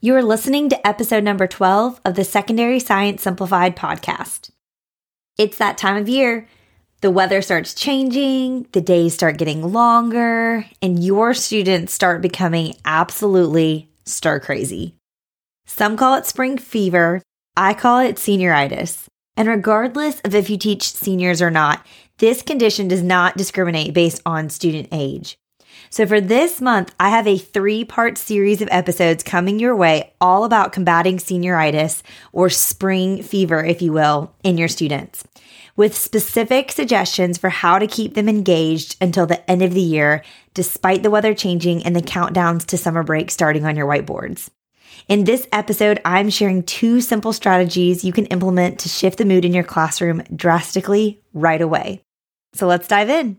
You are listening to episode number 12 of the Secondary Science Simplified podcast. It's that time of year. The weather starts changing, the days start getting longer, and your students start becoming absolutely stir crazy. Some call it spring fever. I call it senioritis. And regardless of if you teach seniors or not, this condition does not discriminate based on student age. So, for this month, I have a three part series of episodes coming your way all about combating senioritis or spring fever, if you will, in your students, with specific suggestions for how to keep them engaged until the end of the year, despite the weather changing and the countdowns to summer break starting on your whiteboards. In this episode, I'm sharing two simple strategies you can implement to shift the mood in your classroom drastically right away. So let's dive in.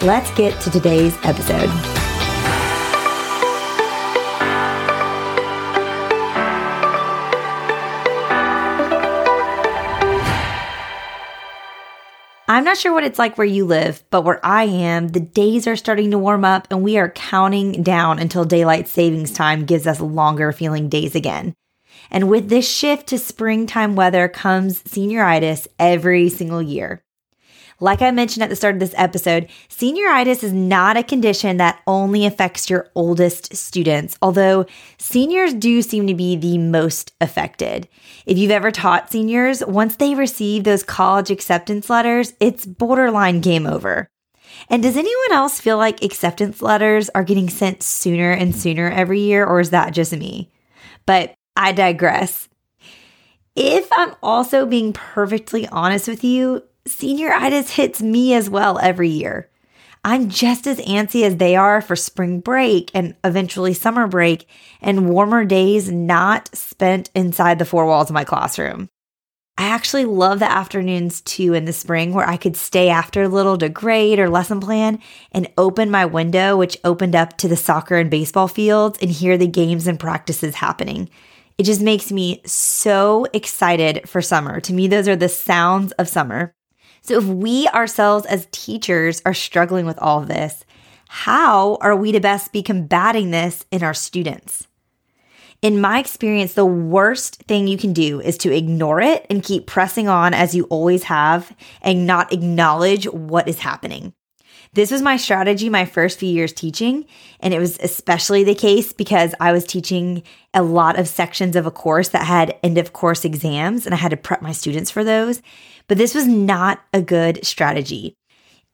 Let's get to today's episode. I'm not sure what it's like where you live, but where I am, the days are starting to warm up and we are counting down until daylight savings time gives us longer feeling days again. And with this shift to springtime weather comes senioritis every single year. Like I mentioned at the start of this episode, senioritis is not a condition that only affects your oldest students, although seniors do seem to be the most affected. If you've ever taught seniors, once they receive those college acceptance letters, it's borderline game over. And does anyone else feel like acceptance letters are getting sent sooner and sooner every year, or is that just me? But I digress. If I'm also being perfectly honest with you, senioritis hits me as well every year. I'm just as antsy as they are for spring break and eventually summer break and warmer days not spent inside the four walls of my classroom. I actually love the afternoons too in the spring where I could stay after a little to grade or lesson plan and open my window, which opened up to the soccer and baseball fields, and hear the games and practices happening. It just makes me so excited for summer. To me, those are the sounds of summer. So, if we ourselves as teachers are struggling with all this, how are we to best be combating this in our students? In my experience, the worst thing you can do is to ignore it and keep pressing on as you always have and not acknowledge what is happening. This was my strategy my first few years teaching, and it was especially the case because I was teaching a lot of sections of a course that had end of course exams, and I had to prep my students for those. But this was not a good strategy.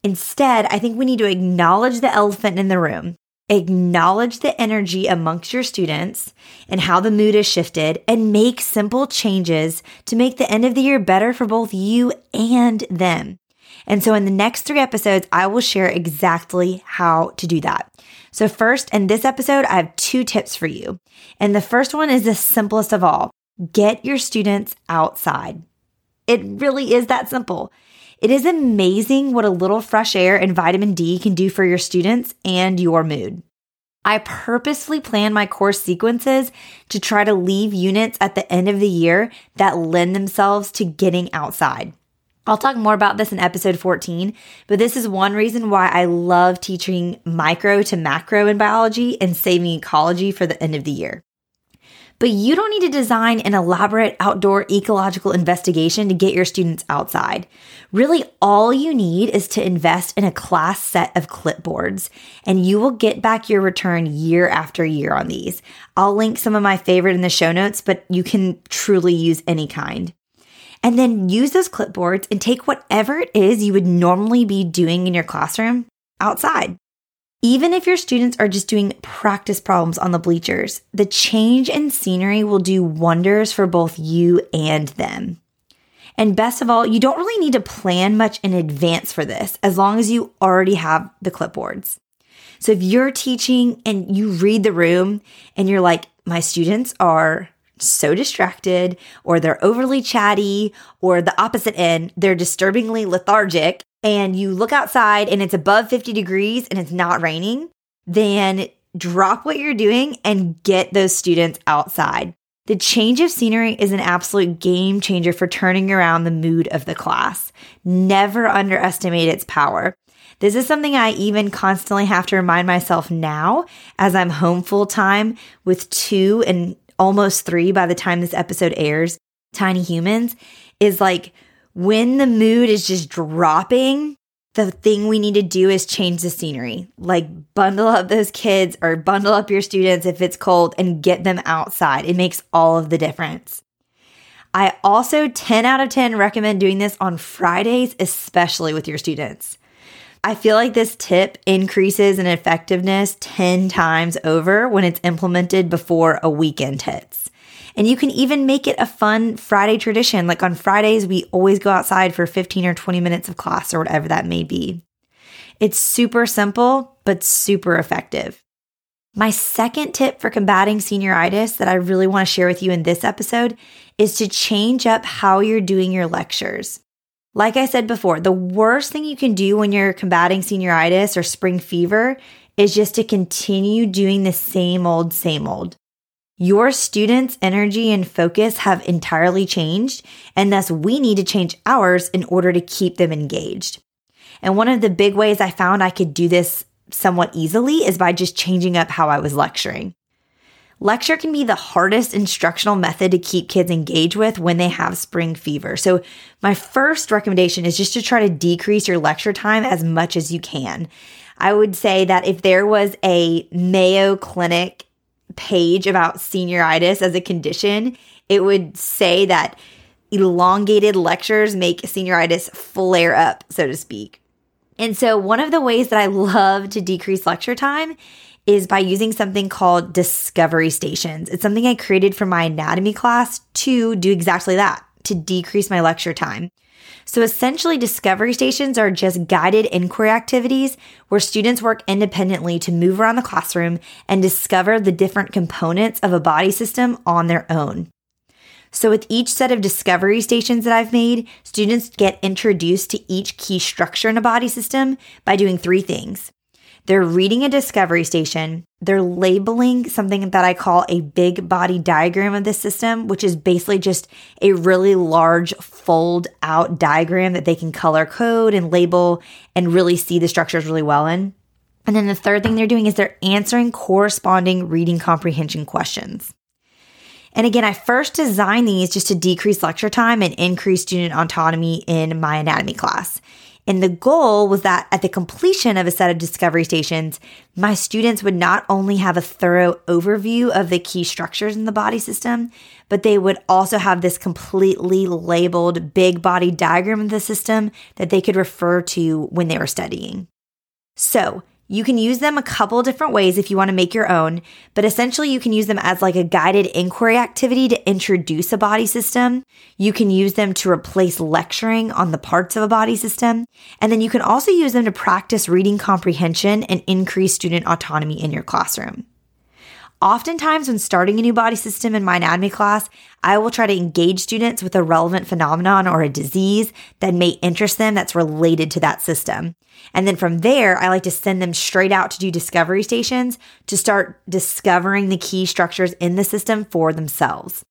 Instead, I think we need to acknowledge the elephant in the room, acknowledge the energy amongst your students and how the mood has shifted, and make simple changes to make the end of the year better for both you and them. And so, in the next three episodes, I will share exactly how to do that. So, first, in this episode, I have two tips for you. And the first one is the simplest of all get your students outside. It really is that simple. It is amazing what a little fresh air and vitamin D can do for your students and your mood. I purposely plan my course sequences to try to leave units at the end of the year that lend themselves to getting outside. I'll talk more about this in episode 14, but this is one reason why I love teaching micro to macro in biology and saving ecology for the end of the year. But you don't need to design an elaborate outdoor ecological investigation to get your students outside. Really, all you need is to invest in a class set of clipboards, and you will get back your return year after year on these. I'll link some of my favorite in the show notes, but you can truly use any kind. And then use those clipboards and take whatever it is you would normally be doing in your classroom outside. Even if your students are just doing practice problems on the bleachers, the change in scenery will do wonders for both you and them. And best of all, you don't really need to plan much in advance for this as long as you already have the clipboards. So if you're teaching and you read the room and you're like, my students are so distracted, or they're overly chatty, or the opposite end, they're disturbingly lethargic, and you look outside and it's above 50 degrees and it's not raining, then drop what you're doing and get those students outside. The change of scenery is an absolute game changer for turning around the mood of the class. Never underestimate its power. This is something I even constantly have to remind myself now as I'm home full time with two and almost three by the time this episode airs, tiny humans, is like when the mood is just dropping, the thing we need to do is change the scenery. Like bundle up those kids or bundle up your students if it's cold and get them outside. It makes all of the difference. I also 10 out of 10 recommend doing this on Fridays, especially with your students. I feel like this tip increases in effectiveness 10 times over when it's implemented before a weekend hits. And you can even make it a fun Friday tradition. Like on Fridays, we always go outside for 15 or 20 minutes of class or whatever that may be. It's super simple, but super effective. My second tip for combating senioritis that I really want to share with you in this episode is to change up how you're doing your lectures. Like I said before, the worst thing you can do when you're combating senioritis or spring fever is just to continue doing the same old, same old. Your students' energy and focus have entirely changed, and thus we need to change ours in order to keep them engaged. And one of the big ways I found I could do this somewhat easily is by just changing up how I was lecturing. Lecture can be the hardest instructional method to keep kids engaged with when they have spring fever. So, my first recommendation is just to try to decrease your lecture time as much as you can. I would say that if there was a Mayo Clinic page about senioritis as a condition, it would say that elongated lectures make senioritis flare up, so to speak. And so, one of the ways that I love to decrease lecture time is by using something called discovery stations. It's something I created for my anatomy class to do exactly that, to decrease my lecture time. So essentially, discovery stations are just guided inquiry activities where students work independently to move around the classroom and discover the different components of a body system on their own. So, with each set of discovery stations that I've made, students get introduced to each key structure in a body system by doing three things. They're reading a discovery station. They're labeling something that I call a big body diagram of the system, which is basically just a really large fold out diagram that they can color code and label and really see the structures really well in. And then the third thing they're doing is they're answering corresponding reading comprehension questions. And again, I first designed these just to decrease lecture time and increase student autonomy in my anatomy class. And the goal was that at the completion of a set of discovery stations, my students would not only have a thorough overview of the key structures in the body system, but they would also have this completely labeled big body diagram of the system that they could refer to when they were studying. So, you can use them a couple different ways if you want to make your own, but essentially you can use them as like a guided inquiry activity to introduce a body system. You can use them to replace lecturing on the parts of a body system. And then you can also use them to practice reading comprehension and increase student autonomy in your classroom. Oftentimes, when starting a new body system in my anatomy class, I will try to engage students with a relevant phenomenon or a disease that may interest them that's related to that system. And then from there, I like to send them straight out to do discovery stations to start discovering the key structures in the system for themselves.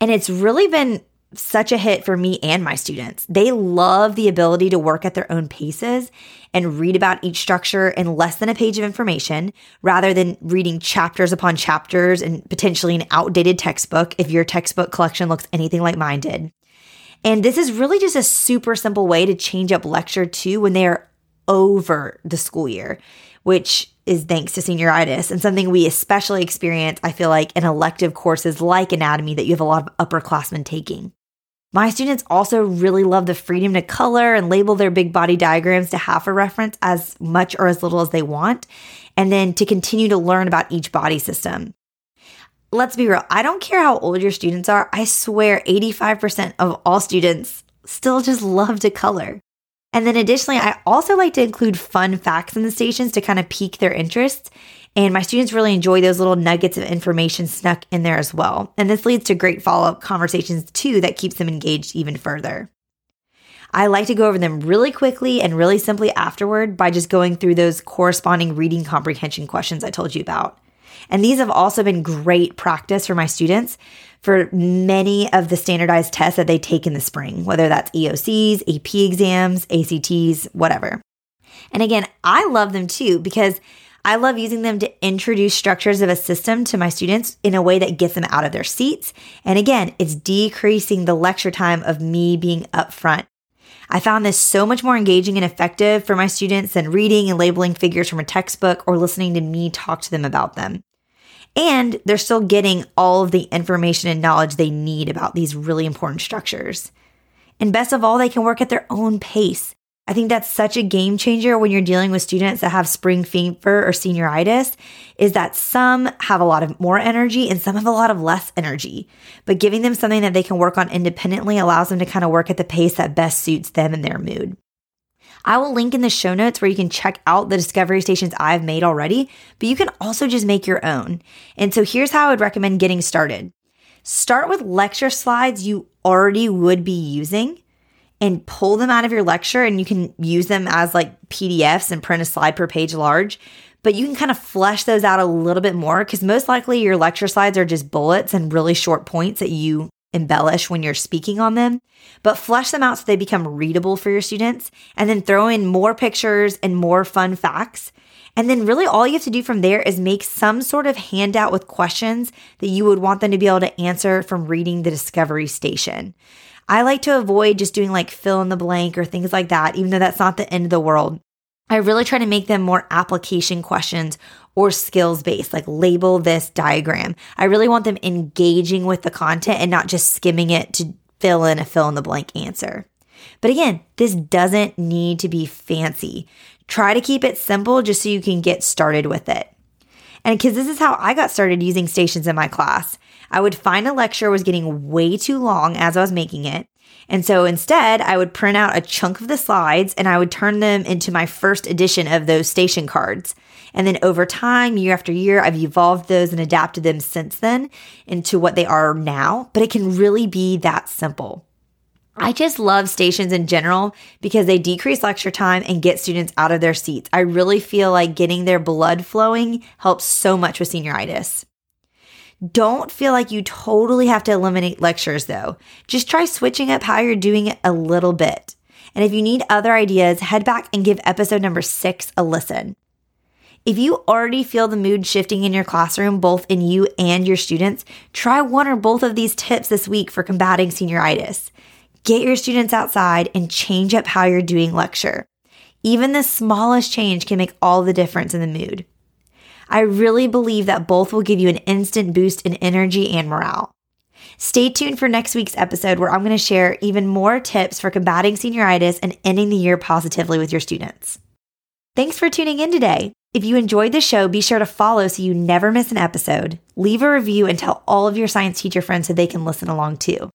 And it's really been such a hit for me and my students. They love the ability to work at their own paces and read about each structure in less than a page of information rather than reading chapters upon chapters and potentially an outdated textbook if your textbook collection looks anything like mine did. And this is really just a super simple way to change up lecture two when they are over the school year, which is thanks to senioritis and something we especially experience, I feel like, in elective courses like anatomy that you have a lot of upperclassmen taking. My students also really love the freedom to color and label their big body diagrams to have a reference as much or as little as they want, and then to continue to learn about each body system. Let's be real, I don't care how old your students are, I swear 85% of all students still just love to color. And then additionally, I also like to include fun facts in the stations to kind of pique their interests. And my students really enjoy those little nuggets of information snuck in there as well. And this leads to great follow up conversations too that keeps them engaged even further. I like to go over them really quickly and really simply afterward by just going through those corresponding reading comprehension questions I told you about. And these have also been great practice for my students for many of the standardized tests that they take in the spring, whether that's EOCs, AP exams, ACTs, whatever. And again, I love them too because I love using them to introduce structures of a system to my students in a way that gets them out of their seats. And again, it's decreasing the lecture time of me being up front. I found this so much more engaging and effective for my students than reading and labeling figures from a textbook or listening to me talk to them about them. And they're still getting all of the information and knowledge they need about these really important structures. And best of all, they can work at their own pace. I think that's such a game changer when you're dealing with students that have spring fever or senioritis is that some have a lot of more energy and some have a lot of less energy. But giving them something that they can work on independently allows them to kind of work at the pace that best suits them and their mood. I will link in the show notes where you can check out the discovery stations I've made already, but you can also just make your own. And so here's how I would recommend getting started. Start with lecture slides you already would be using and pull them out of your lecture and you can use them as like PDFs and print a slide per page large. But you can kind of flesh those out a little bit more because most likely your lecture slides are just bullets and really short points that you embellish when you're speaking on them, but flesh them out so they become readable for your students and then throw in more pictures and more fun facts. And then really all you have to do from there is make some sort of handout with questions that you would want them to be able to answer from reading the discovery station. I like to avoid just doing like fill in the blank or things like that, even though that's not the end of the world. I really try to make them more application questions or skills based, like label this diagram. I really want them engaging with the content and not just skimming it to fill in a fill in the blank answer. But again, this doesn't need to be fancy. Try to keep it simple just so you can get started with it. And because this is how I got started using stations in my class. I would find a lecture was getting way too long as I was making it. And so instead, I would print out a chunk of the slides and I would turn them into my first edition of those station cards. And then over time, year after year, I've evolved those and adapted them since then into what they are now. But it can really be that simple. I just love stations in general because they decrease lecture time and get students out of their seats. I really feel like getting their blood flowing helps so much with senioritis. Don't feel like you totally have to eliminate lectures though. Just try switching up how you're doing it a little bit. And if you need other ideas, head back and give episode number six a listen. If you already feel the mood shifting in your classroom, both in you and your students, try one or both of these tips this week for combating senioritis. Get your students outside and change up how you're doing lecture. Even the smallest change can make all the difference in the mood. I really believe that both will give you an instant boost in energy and morale. Stay tuned for next week's episode where I'm going to share even more tips for combating senioritis and ending the year positively with your students. Thanks for tuning in today. If you enjoyed the show, be sure to follow so you never miss an episode. Leave a review and tell all of your science teacher friends so they can listen along too.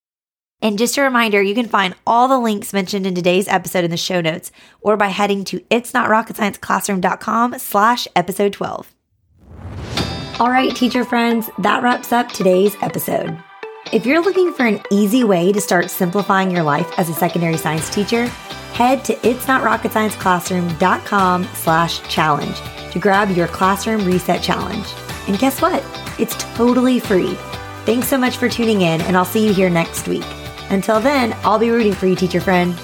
And just a reminder, you can find all the links mentioned in today's episode in the show notes or by heading to it's not rocket science classroom.com slash episode 12. All right, teacher friends, that wraps up today's episode. If you're looking for an easy way to start simplifying your life as a secondary science teacher, head to itsnotrocketscienceclassroom.com slash challenge to grab your classroom reset challenge. And guess what? It's totally free. Thanks so much for tuning in, and I'll see you here next week. Until then, I'll be rooting for you, teacher friend.